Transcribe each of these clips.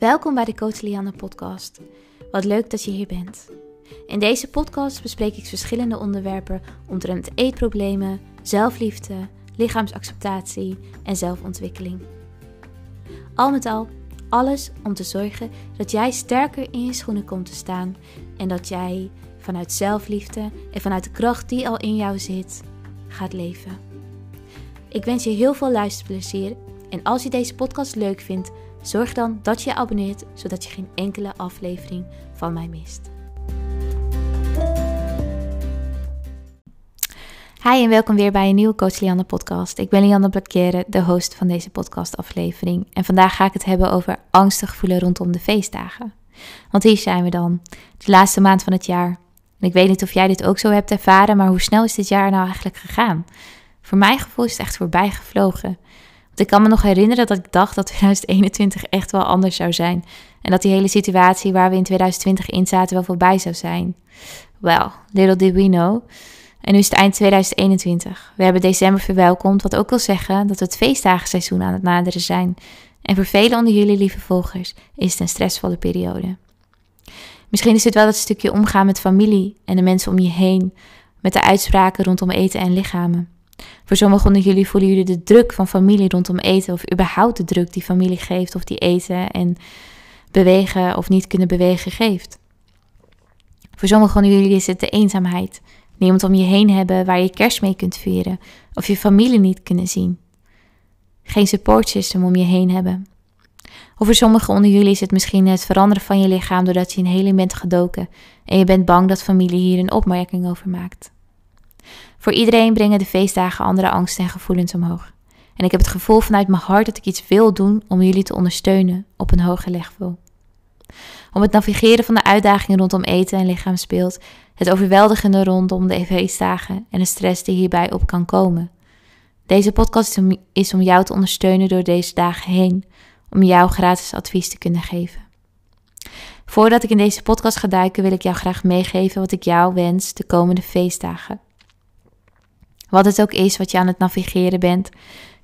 Welkom bij de Coach Lianne podcast. Wat leuk dat je hier bent. In deze podcast bespreek ik verschillende onderwerpen omtrent eetproblemen, zelfliefde, lichaamsacceptatie en zelfontwikkeling. Al met al, alles om te zorgen dat jij sterker in je schoenen komt te staan en dat jij vanuit zelfliefde en vanuit de kracht die al in jou zit, gaat leven. Ik wens je heel veel luisterplezier en als je deze podcast leuk vindt, zorg dan dat je je abonneert zodat je geen enkele aflevering van mij mist. Hi en welkom weer bij een nieuwe Coach Lianne podcast. Ik ben Lianne Blakkere, de host van deze podcastaflevering. En vandaag ga ik het hebben over angstig voelen rondom de feestdagen. Want hier zijn we dan, de laatste maand van het jaar. En ik weet niet of jij dit ook zo hebt ervaren, maar hoe snel is dit jaar nou eigenlijk gegaan? Voor mijn gevoel is het echt voorbij gevlogen. Ik kan me nog herinneren dat ik dacht dat 2021 echt wel anders zou zijn. En dat die hele situatie waar we in 2020 in zaten wel voorbij zou zijn. Well, little did we know. En nu is het eind 2021. We hebben december verwelkomd, wat ook wil zeggen dat we het feestdagenseizoen aan het naderen zijn. En voor velen onder jullie lieve volgers is het een stressvolle periode. Misschien is het wel dat stukje omgaan met familie en de mensen om je heen, met de uitspraken rondom eten en lichamen. Voor sommigen onder jullie voelen jullie de druk van familie rondom eten, of überhaupt de druk die familie geeft, of die eten en bewegen of niet kunnen bewegen geeft. Voor sommigen onder jullie is het de eenzaamheid, niemand om je heen hebben waar je kerst mee kunt vieren, of je familie niet kunnen zien. Geen support system om je heen hebben. Of voor sommigen onder jullie is het misschien het veranderen van je lichaam doordat je in heling bent gedoken en je bent bang dat familie hier een opmerking over maakt. Voor iedereen brengen de feestdagen andere angsten en gevoelens omhoog. En ik heb het gevoel vanuit mijn hart dat ik iets wil doen om jullie te ondersteunen op een hoger level. Om het navigeren van de uitdagingen rondom eten en lichaam speelt, het overweldigende rondom de feestdagen en de stress die hierbij op kan komen. Deze podcast is om jou te ondersteunen door deze dagen heen, om jou gratis advies te kunnen geven. Voordat ik in deze podcast ga duiken, wil ik jou graag meegeven wat ik jou wens de komende feestdagen. Wat het ook is wat je aan het navigeren bent,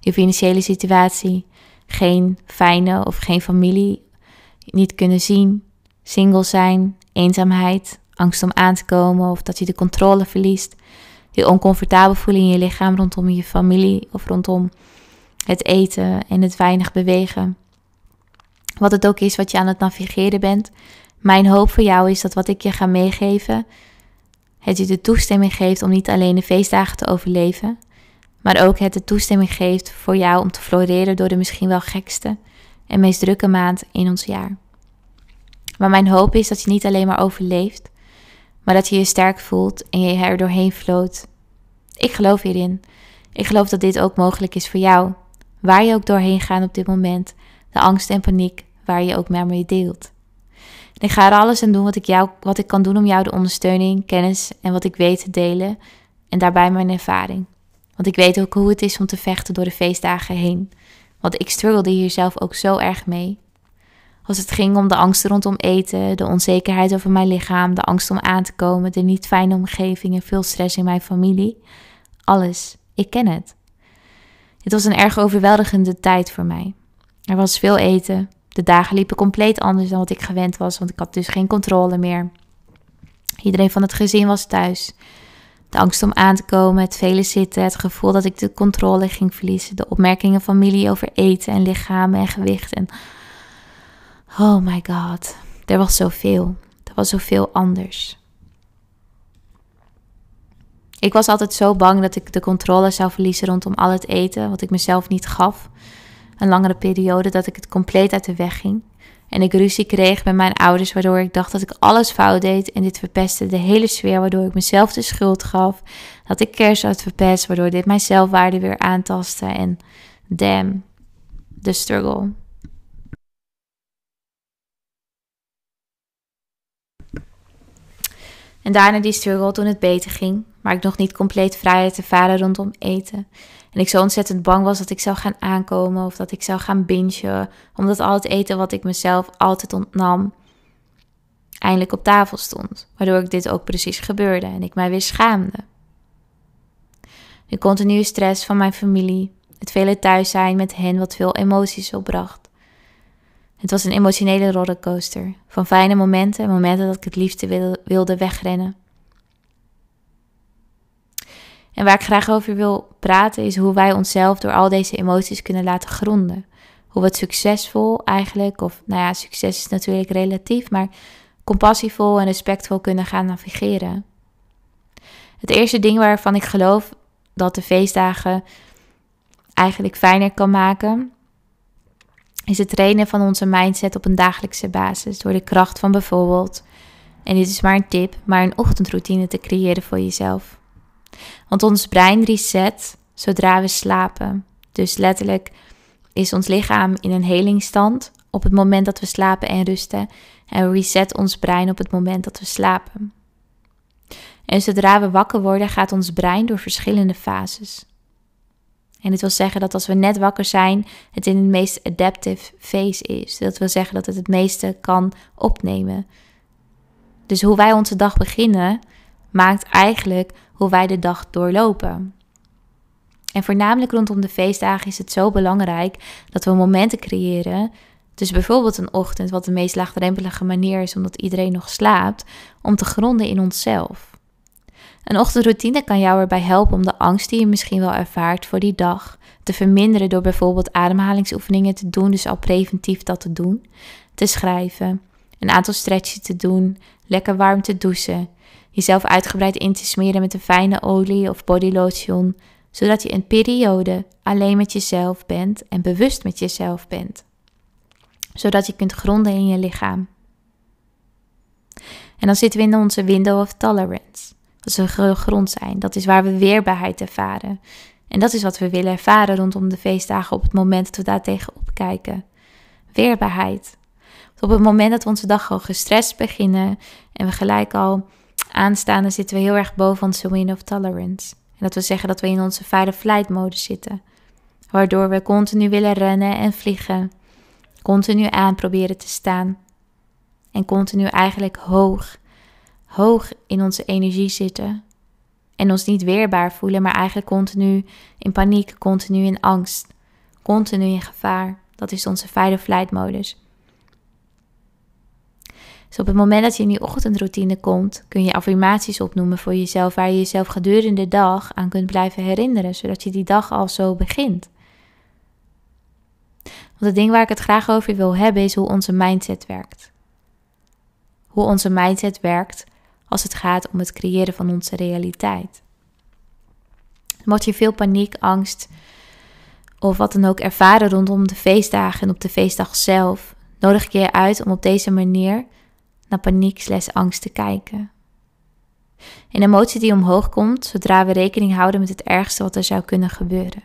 je financiële situatie, geen fijne of geen familie, niet kunnen zien, single zijn, eenzaamheid, angst om aan te komen of dat je de controle verliest, je oncomfortabel voelen in je lichaam rondom je familie of rondom het eten en het weinig bewegen. Wat het ook is wat je aan het navigeren bent, mijn hoop voor jou is dat wat ik je ga meegeven, het je de toestemming geeft om niet alleen de feestdagen te overleven, maar ook het de toestemming geeft voor jou om te floreren door de misschien wel gekste en meest drukke maand in ons jaar. Maar mijn hoop is dat je niet alleen maar overleeft, maar dat je je sterk voelt en je er doorheen floot. Ik geloof hierin. Ik geloof dat dit ook mogelijk is voor jou, waar je ook doorheen gaat op dit moment, de angst en paniek waar je ook mee deelt. Ik ga er alles aan doen wat ik, jou, wat ik kan doen om jou de ondersteuning, kennis en wat ik weet te delen. En daarbij mijn ervaring. Want ik weet ook hoe het is om te vechten door de feestdagen heen. Want ik struggelde hier zelf ook zo erg mee. Als het ging om de angsten rondom eten, de onzekerheid over mijn lichaam, de angst om aan te komen, de niet fijne omgeving en veel stress in mijn familie. Alles. Ik ken het. Het was een erg overweldigende tijd voor mij. Er was veel eten, de dagen liepen compleet anders dan wat ik gewend was, want ik had dus geen controle meer. Iedereen van het gezin was thuis. De angst om aan te komen, het vele zitten, het gevoel dat ik de controle ging verliezen, de opmerkingen van familie over eten en lichamen en gewicht. En oh my god, er was zoveel. Er was zoveel anders. Ik was altijd zo bang dat ik de controle zou verliezen rondom al het eten, wat ik mezelf niet gaf een langere periode dat ik het compleet uit de weg ging. En ik ruzie kreeg met mijn ouders, waardoor ik dacht dat ik alles fout deed. En dit verpestte de hele sfeer, waardoor ik mezelf de schuld gaf. Dat ik kerst had verpest, waardoor dit mijn zelfwaarde weer aantastte. En damn, the struggle. En daarna die struggle toen het beter ging, maar ik nog niet compleet vrijheid ervaren rondom eten. En ik zo ontzettend bang was dat ik zou gaan aankomen of dat ik zou gaan bingen, omdat al het eten wat ik mezelf altijd ontnam, eindelijk op tafel stond. Waardoor ik dit ook precies gebeurde en ik mij weer schaamde. De continue stress van mijn familie, het vele thuis zijn met hen wat veel emoties opbracht. Het was een emotionele rollercoaster. Van fijne momenten, momenten dat ik het liefste wilde wegrennen. En waar ik graag over wil praten is hoe wij onszelf door al deze emoties kunnen laten gronden. Hoe we het succesvol eigenlijk, of nou ja, succes is natuurlijk relatief, maar compassievol en respectvol kunnen gaan navigeren. Het eerste ding waarvan ik geloof dat de feestdagen eigenlijk fijner kan maken, is het trainen van onze mindset op een dagelijkse basis. Door de kracht van bijvoorbeeld, en dit is maar een tip, maar een ochtendroutine te creëren voor jezelf. Want ons brein reset zodra we slapen. Dus letterlijk is ons lichaam in een helingstand op het moment dat we slapen en rusten. En reset ons brein op het moment dat we slapen. En zodra we wakker worden, gaat ons brein door verschillende fases. En dit wil zeggen dat als we net wakker zijn, het in het meest adaptive phase is. Dat wil zeggen dat het het meeste kan opnemen. Dus hoe wij onze dag beginnen, maakt eigenlijk hoe wij de dag doorlopen. En voornamelijk rondom de feestdagen is het zo belangrijk dat we momenten creëren. Dus bijvoorbeeld een ochtend, wat de meest laagdrempelige manier is omdat iedereen nog slaapt, om te gronden in onszelf. Een ochtendroutine kan jou erbij helpen om de angst die je misschien wel ervaart voor die dag te verminderen door bijvoorbeeld ademhalingsoefeningen te doen, dus al preventief dat te doen, te schrijven, een aantal stretches te doen, lekker warm te douchen, jezelf uitgebreid in te smeren met een fijne olie of bodylotion, zodat je een periode alleen met jezelf bent en bewust met jezelf bent, zodat je kunt gronden in je lichaam. En dan zitten we in onze window of tolerance. Dat is een grond zijn. Dat is waar we weerbaarheid ervaren. En dat is wat we willen ervaren rondom de feestdagen op het moment dat we daar tegenop kijken. Weerbaarheid. Op het moment dat we onze dag al gestrest beginnen en we gelijk al aanstaan, dan zitten we heel erg boven onze window of tolerance. En dat we zeggen dat we in onze fight flight mode zitten. Waardoor we continu willen rennen en vliegen. Continu aan proberen te staan. En continu eigenlijk hoog hoog in onze energie zitten en ons niet weerbaar voelen, maar eigenlijk continu in paniek, continu in angst, continu in gevaar. Dat is onze fight-or-flight modus. Dus op het moment dat je in die ochtendroutine komt, kun je affirmaties opnoemen voor jezelf, waar je jezelf gedurende de dag aan kunt blijven herinneren, zodat je die dag al zo begint. Want het ding waar ik het graag over wil hebben is hoe onze mindset werkt. Hoe onze mindset werkt als het gaat om het creëren van onze realiteit. Mocht je veel paniek, angst of wat dan ook ervaren rondom de feestdagen en op de feestdag zelf, nodig ik je uit om op deze manier naar paniek slash angst te kijken. Een emotie die omhoog komt zodra we rekening houden met het ergste wat er zou kunnen gebeuren.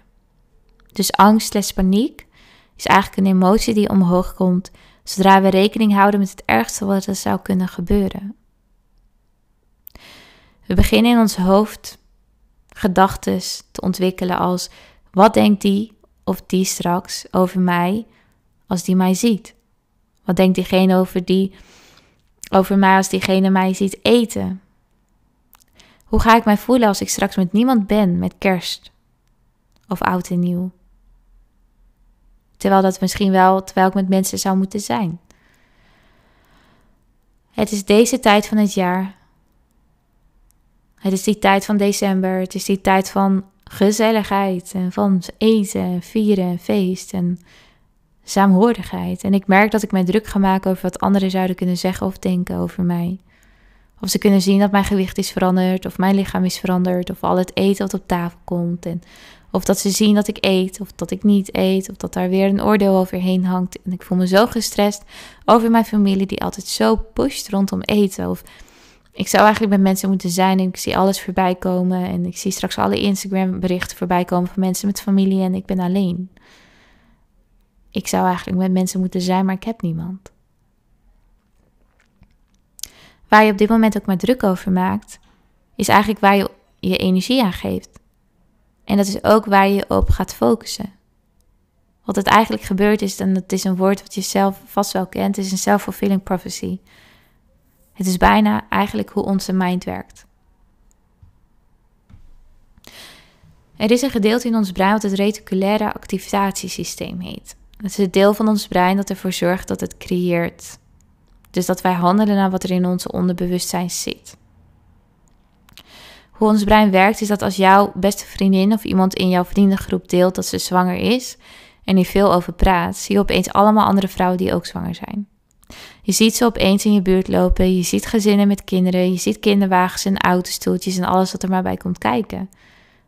Dus angst slash paniek is eigenlijk een emotie die omhoog komt zodra we rekening houden met het ergste wat er zou kunnen gebeuren. We beginnen in ons hoofd gedachten te ontwikkelen als wat denkt die of die straks over mij als die mij ziet? Wat denkt diegene over, die, over mij als diegene mij ziet eten? Hoe ga ik mij voelen als ik straks met niemand ben met kerst of oud en nieuw? Terwijl dat misschien wel, terwijl ik met mensen zou moeten zijn. Het is deze tijd van het jaar het is die tijd van december. Het is die tijd van gezelligheid en van eten, vieren, feest en saamhorigheid. En ik merk dat ik mij druk ga maken over wat anderen zouden kunnen zeggen of denken over mij. Of ze kunnen zien dat mijn gewicht is veranderd, of mijn lichaam is veranderd, of al het eten wat op tafel komt. En of dat ze zien dat ik eet, of dat ik niet eet, of dat daar weer een oordeel overheen hangt. En ik voel me zo gestrest over mijn familie die altijd zo pusht rondom eten. Of ik zou eigenlijk met mensen moeten zijn en ik zie alles voorbij komen. En ik zie straks alle Instagram berichten voorbij komen van mensen met familie en ik ben alleen. Ik zou eigenlijk met mensen moeten zijn, maar ik heb niemand. Waar je op dit moment ook maar druk over maakt, is eigenlijk waar je je energie aan geeft. En dat is ook waar je op gaat focussen. Wat het eigenlijk gebeurt is, en het is een woord wat je zelf vast wel kent, is een self-fulfilling prophecy. Het is bijna eigenlijk hoe onze mind werkt. Er is een gedeelte in ons brein wat het reticulaire activatiesysteem heet. Het is het deel van ons brein dat ervoor zorgt dat het creëert. Dus dat wij handelen naar wat er in ons onderbewustzijn zit. Hoe ons brein werkt is dat als jouw beste vriendin of iemand in jouw vriendengroep deelt dat ze zwanger is en hier veel over praat, zie je opeens allemaal andere vrouwen die ook zwanger zijn. Je ziet ze opeens in je buurt lopen, je ziet gezinnen met kinderen, je ziet kinderwagens en autostoeltjes en alles wat er maar bij komt kijken.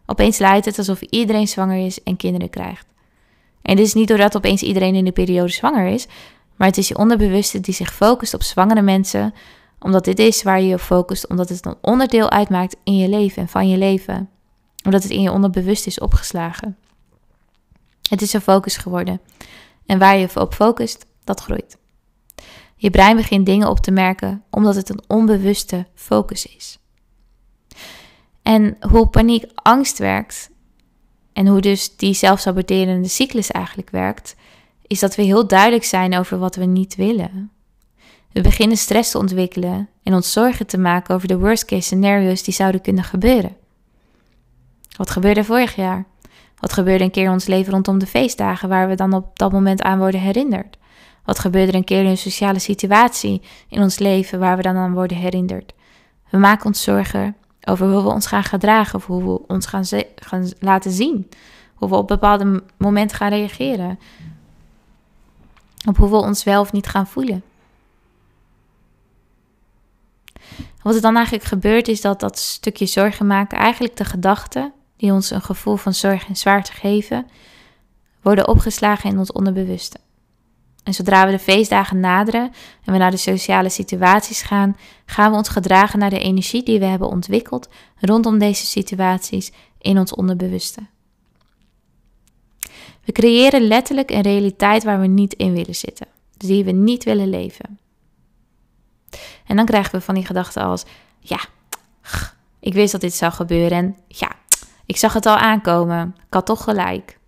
Opeens lijkt het alsof iedereen zwanger is en kinderen krijgt. En dit is niet doordat opeens iedereen in de periode zwanger is, maar het is je onderbewuste die zich focust op zwangere mensen, omdat dit is waar je je focust, omdat het een onderdeel uitmaakt in je leven en van je leven. Omdat het in je onderbewust is opgeslagen. Het is een focus geworden. En waar je op focust, dat groeit. Je brein begint dingen op te merken omdat het een onbewuste focus is. En hoe paniek angst werkt en hoe dus die zelfsaboterende cyclus eigenlijk werkt, is dat we heel duidelijk zijn over wat we niet willen. We beginnen stress te ontwikkelen en ons zorgen te maken over de worst case scenario's die zouden kunnen gebeuren. Wat gebeurde vorig jaar? Wat gebeurde een keer in ons leven rondom de feestdagen waar we dan op dat moment aan worden herinnerd? Wat gebeurde er een keer in een sociale situatie in ons leven waar we dan aan worden herinnerd? We maken ons zorgen over hoe we ons gaan gedragen of hoe we ons gaan, gaan laten zien. Hoe we op bepaalde momenten gaan reageren. Op hoe we ons wel of niet gaan voelen. Wat er dan eigenlijk gebeurt is dat dat stukje zorgen maken, eigenlijk de gedachten die ons een gevoel van zorg en zwaarte geven, worden opgeslagen in ons onderbewuste. En zodra we de feestdagen naderen en we naar de sociale situaties gaan, gaan we ons gedragen naar de energie die we hebben ontwikkeld rondom deze situaties in ons onderbewuste. We creëren letterlijk een realiteit waar we niet in willen zitten, die we niet willen leven. En dan krijgen we van die gedachten als: ja, ik wist dat dit zou gebeuren en ja, ik zag het al aankomen, ik had toch gelijk.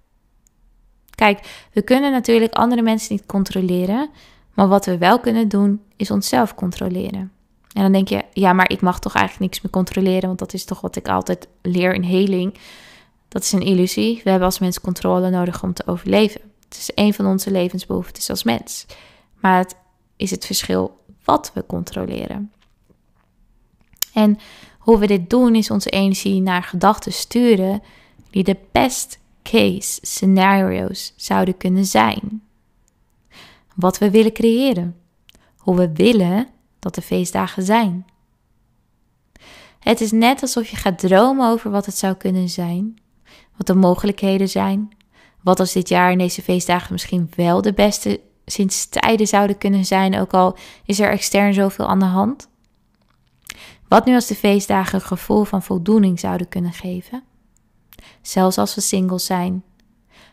Kijk, we kunnen natuurlijk andere mensen niet controleren, maar wat we wel kunnen doen is onszelf controleren. En dan denk je, ja, maar ik mag toch eigenlijk niks meer controleren, want dat is toch wat ik altijd leer in heling. Dat is een illusie. We hebben als mens controle nodig om te overleven. Het is een van onze levensbehoeftes als mens. Maar het is het verschil wat we controleren. En hoe we dit doen is onze energie naar gedachten sturen die de best case scenario's zouden kunnen zijn. Wat we willen creëren. Hoe we willen dat de feestdagen zijn. Het is net alsof je gaat dromen over wat het zou kunnen zijn, wat de mogelijkheden zijn, wat als dit jaar in deze feestdagen misschien wel de beste sinds tijden zouden kunnen zijn, ook al is er extern zoveel aan de hand. Wat nu als de feestdagen een gevoel van voldoening zouden kunnen geven? Zelfs als we single zijn.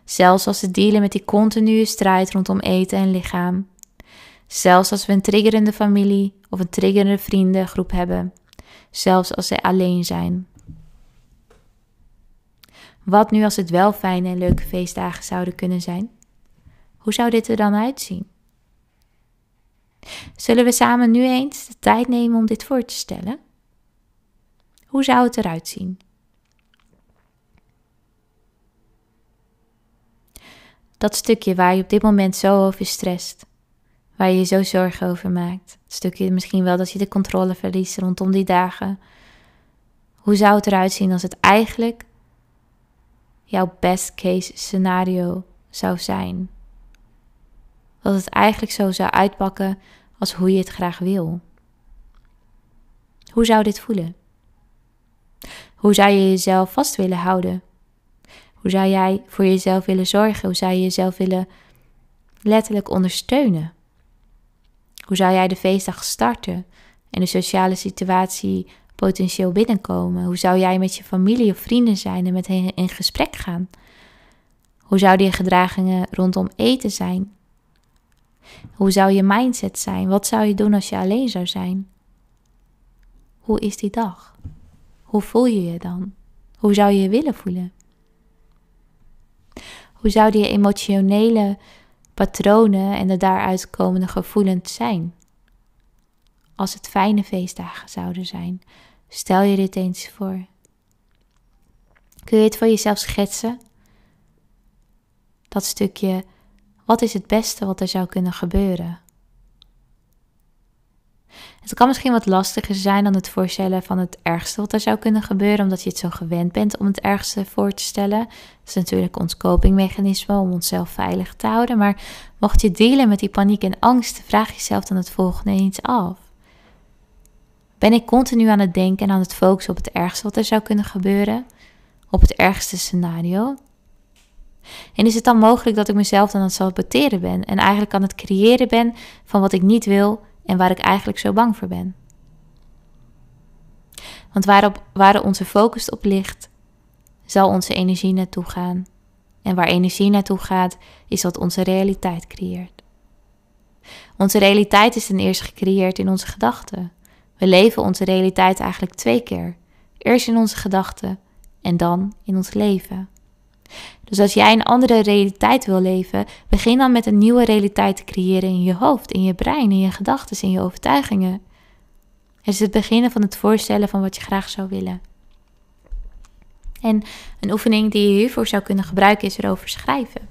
Zelfs als we dealen met die continue strijd rondom eten en lichaam. Zelfs als we een triggerende familie of een triggerende vriendengroep hebben. Zelfs als ze alleen zijn. Wat nu als het wel fijne en leuke feestdagen zouden kunnen zijn? Hoe zou dit er dan uitzien? Zullen we samen nu eens de tijd nemen om dit voor te stellen? Hoe zou het eruit zien? Dat stukje waar je op dit moment zo over stresst. Waar je je zo zorgen over maakt. Het stukje misschien wel dat je de controle verliest rondom die dagen. Hoe zou het eruit zien als het eigenlijk jouw best case scenario zou zijn? Dat het eigenlijk zo zou uitpakken als hoe je het graag wil. Hoe zou dit voelen? Hoe zou je jezelf vast willen houden? Hoe zou jij voor jezelf willen zorgen? Hoe zou je jezelf willen letterlijk ondersteunen? Hoe zou jij de feestdag starten en de sociale situatie potentieel binnenkomen? Hoe zou jij met je familie of vrienden zijn en met hen in gesprek gaan? Hoe zouden je gedragingen rondom eten zijn? Hoe zou je mindset zijn? Wat zou je doen als je alleen zou zijn? Hoe is die dag? Hoe voel je je dan? Hoe zou je je willen voelen? Hoe zouden je emotionele patronen en de daaruit komende gevoelens zijn? Als het fijne feestdagen zouden zijn, stel je dit eens voor. Kun je het voor jezelf schetsen? Dat stukje Wat is het beste wat er zou kunnen gebeuren? Het kan misschien wat lastiger zijn dan het voorstellen van het ergste wat er zou kunnen gebeuren, omdat je het zo gewend bent om het ergste voor te stellen. Dat is natuurlijk ons copingmechanisme om onszelf veilig te houden. Maar mocht je delen met die paniek en angst, vraag jezelf dan het volgende eens af. Ben ik continu aan het denken en aan het focussen op het ergste wat er zou kunnen gebeuren? Op het ergste scenario? En is het dan mogelijk dat ik mezelf dan aan het saboteren ben en eigenlijk aan het creëren ben van wat ik niet wil en waar ik eigenlijk zo bang voor ben? Want waarop, waar onze focus op ligt, zal onze energie naartoe gaan. En waar energie naartoe gaat, is wat onze realiteit creëert. Onze realiteit is ten eerste gecreëerd in onze gedachten. We leven onze realiteit eigenlijk twee keer. Eerst in onze gedachten en dan in ons leven. Dus als jij een andere realiteit wil leven, begin dan met een nieuwe realiteit te creëren in je hoofd, in je brein, in je gedachten, in je overtuigingen. Het is het beginnen van het voorstellen van wat je graag zou willen. En een oefening die je hiervoor zou kunnen gebruiken is erover schrijven.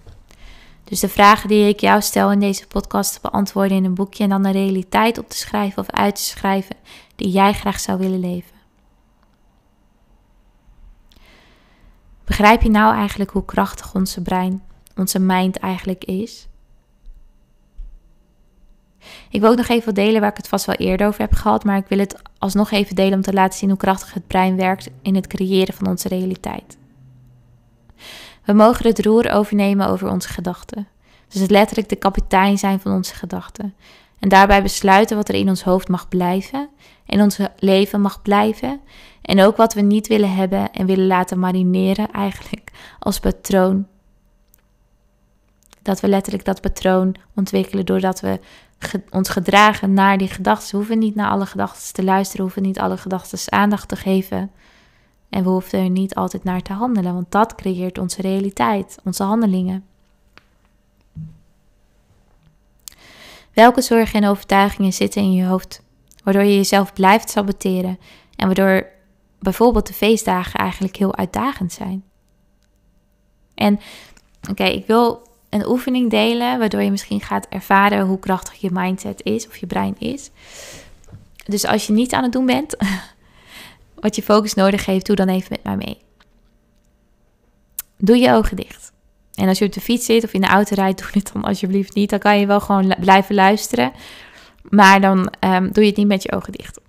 Dus de vragen die ik jou stel in deze podcast te beantwoorden in een boekje en dan een realiteit op te schrijven of uit te schrijven die jij graag zou willen leven. Begrijp je nou eigenlijk hoe krachtig onze brein, onze mind eigenlijk is? Ik wil ook nog even delen waar ik het vast wel eerder over heb gehad, maar ik wil het alsnog even delen om te laten zien hoe krachtig het brein werkt in het creëren van onze realiteit. We mogen het roer overnemen over onze gedachten. Dus het letterlijk de kapitein zijn van onze gedachten. En daarbij besluiten wat er in ons hoofd mag blijven, in ons leven mag blijven. En ook wat we niet willen hebben en willen laten marineren, eigenlijk als patroon. Dat we letterlijk dat patroon ontwikkelen doordat we ons gedragen naar die gedachten. We hoeven niet naar alle gedachten te luisteren, hoeven niet alle gedachten aandacht te geven. En we hoeven er niet altijd naar te handelen, want dat creëert onze realiteit, onze handelingen. Welke zorgen en overtuigingen zitten in je hoofd, waardoor je jezelf blijft saboteren en waardoor bijvoorbeeld de feestdagen eigenlijk heel uitdagend zijn? En oké, ik wil een oefening delen waardoor je misschien gaat ervaren hoe krachtig je mindset is of je brein is. Dus als je niet aan het doen bent, wat je focus nodig heeft, doe dan even met mij mee. Doe je ogen dicht. En als je op de fiets zit of in de auto rijdt, doe dit dan alsjeblieft niet. Dan kan je wel gewoon blijven luisteren. Maar dan ehm, doe je het niet met je ogen dicht.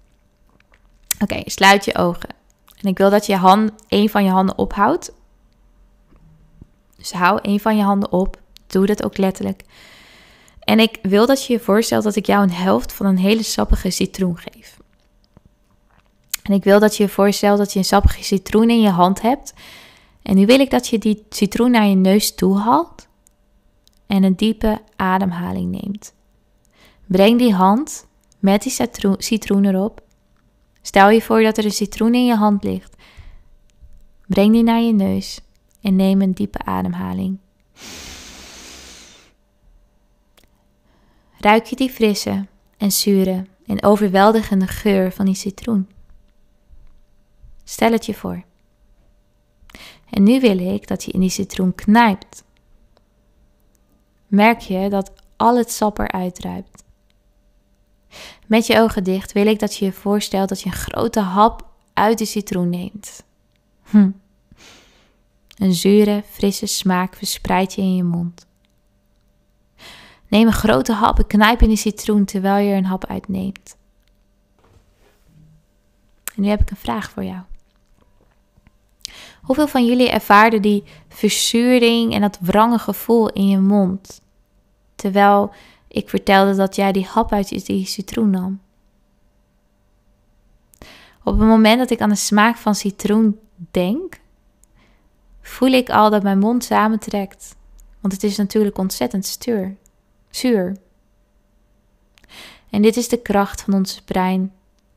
Oké, sluit je ogen. En ik wil dat je hand, een van je handen ophoudt. Dus hou een van je handen op. Doe dat ook letterlijk. En ik wil dat je je voorstelt dat ik jou een helft van een hele sappige citroen geef. En ik wil dat je je voorstelt dat je een sappige citroen in je hand hebt. En nu wil ik dat je die citroen naar je neus toe haalt en een diepe ademhaling neemt. Breng die hand met die citroen erop. Stel je voor dat er een citroen in je hand ligt. Breng die naar je neus en neem een diepe ademhaling. Ruik je die frisse en zure en overweldigende geur van die citroen? Stel het je voor. En nu wil ik dat je in die citroen knijpt. Merk je dat al het sap eruit druipt. Met je ogen dicht wil ik dat je je voorstelt dat je een grote hap uit de citroen neemt. Hm. Een zure, frisse smaak verspreidt je in je mond. Neem een grote hap en knijp in de citroen terwijl je er een hap uitneemt. En nu heb ik een vraag voor jou. Hoeveel van jullie ervaarden die verzuring en dat wrange gevoel in je mond? Terwijl ik vertelde dat jij die hap uit die citroen nam. Op het moment dat ik aan de smaak van citroen denk, voel ik al dat mijn mond samentrekt. Want het is natuurlijk ontzettend stuur, zuur. En dit is de kracht van onze brein.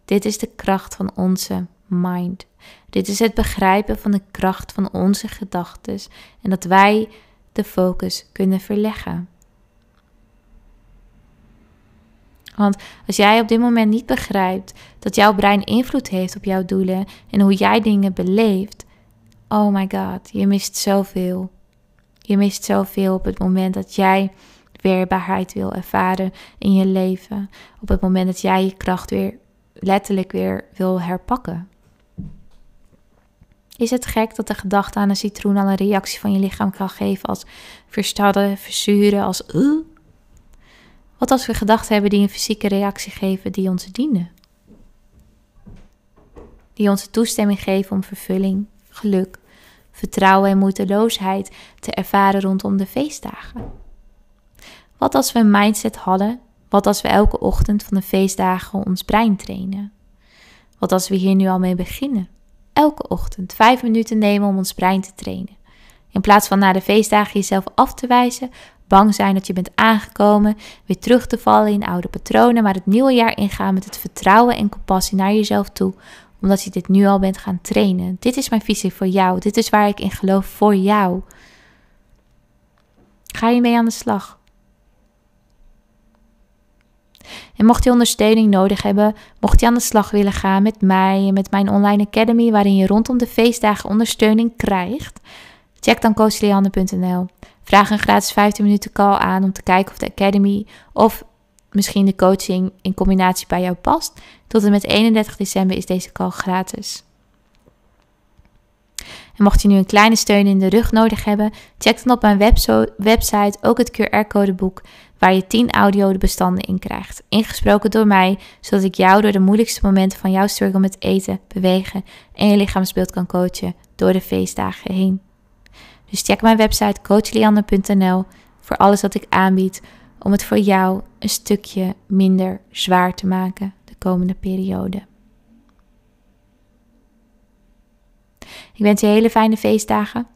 Dit is de kracht van onze mind. Dit is het begrijpen van de kracht van onze gedachten en dat wij de focus kunnen verleggen. Want als jij op dit moment niet begrijpt dat jouw brein invloed heeft op jouw doelen en hoe jij dingen beleeft, oh my god, je mist zoveel. Je mist zoveel op het moment dat jij weerbaarheid wil ervaren in je leven. Op het moment dat jij je kracht weer letterlijk weer wil herpakken. Is het gek dat de gedachte aan een citroen al een reactie van je lichaam kan geven als verstadden, verzuren, als uh? Wat als we gedachten hebben die een fysieke reactie geven die ons dienen? Die ons toestemming geven om vervulling, geluk, vertrouwen en moeiteloosheid te ervaren rondom de feestdagen. Wat als we een mindset hadden? Wat als we elke ochtend van de feestdagen ons brein trainen? Wat als we hier nu al mee beginnen? Elke ochtend vijf minuten nemen om ons brein te trainen. In plaats van na de feestdagen jezelf af te wijzen, bang zijn dat je bent aangekomen, weer terug te vallen in oude patronen, maar het nieuwe jaar ingaan met het vertrouwen en compassie naar jezelf toe, omdat je dit nu al bent gaan trainen. Dit is mijn visie voor jou. Dit is waar ik in geloof voor jou. Ga je mee aan de slag? En mocht je ondersteuning nodig hebben, mocht je aan de slag willen gaan met mij en met mijn online academy, waarin je rondom de feestdagen ondersteuning krijgt, check dan coachlianne.nl. Vraag een gratis 15 minuten call aan om te kijken of de academy of misschien de coaching in combinatie bij jou past. Tot en met 31 december is deze call gratis. En mocht je nu een kleine steun in de rug nodig hebben, check dan op mijn website ook het QR-codeboek waar je 10 audiobestanden in krijgt. Ingesproken door mij, zodat ik jou door de moeilijkste momenten van jouw struggle met eten, bewegen en je lichaamsbeeld kan coachen door de feestdagen heen. Dus check mijn website coachlianne.nl voor alles wat ik aanbied om het voor jou een stukje minder zwaar te maken de komende periode. Ik wens je hele fijne feestdagen.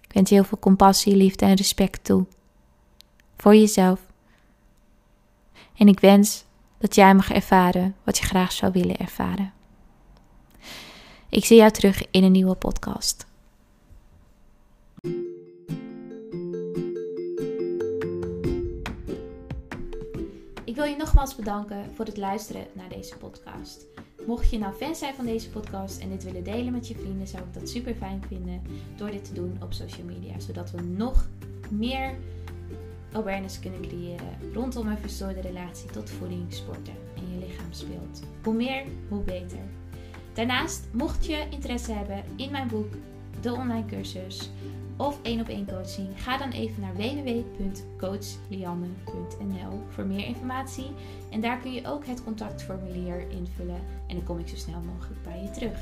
Ik wens je heel veel compassie, liefde en respect toe. Voor jezelf. En ik wens dat jij mag ervaren wat je graag zou willen ervaren. Ik zie jou terug in een nieuwe podcast. Ik wil je nogmaals bedanken voor het luisteren naar deze podcast. Mocht je nou fan zijn van deze podcast en dit willen delen met je vrienden, zou ik dat super fijn vinden door dit te doen op social media. Zodat we nog meer awareness kunnen creëren rondom een verstoorde relatie tot voeding, sporten en je lichaamsbeeld. Hoe meer, hoe beter. Daarnaast, mocht je interesse hebben in mijn boek, de online cursus of één op één coaching, ga dan even naar www.coachlianne.nl voor meer informatie. En daar kun je ook het contactformulier invullen en dan kom ik zo snel mogelijk bij je terug.